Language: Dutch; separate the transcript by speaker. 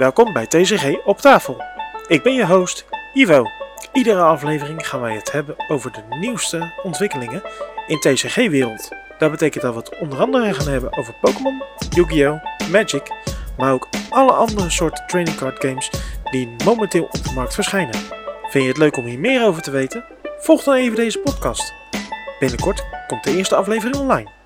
Speaker 1: Welkom bij TCG op tafel. Ik ben je host, Ivo. Iedere aflevering gaan wij het hebben over de nieuwste ontwikkelingen in TCG-wereld. Dat betekent dat we het onder andere gaan hebben over Pokémon, Yu-Gi-Oh!, Magic, maar ook alle andere soorten training card games die momenteel op de markt verschijnen. Vind je het leuk om hier meer over te weten? Volg dan even deze podcast. Binnenkort komt de eerste aflevering online.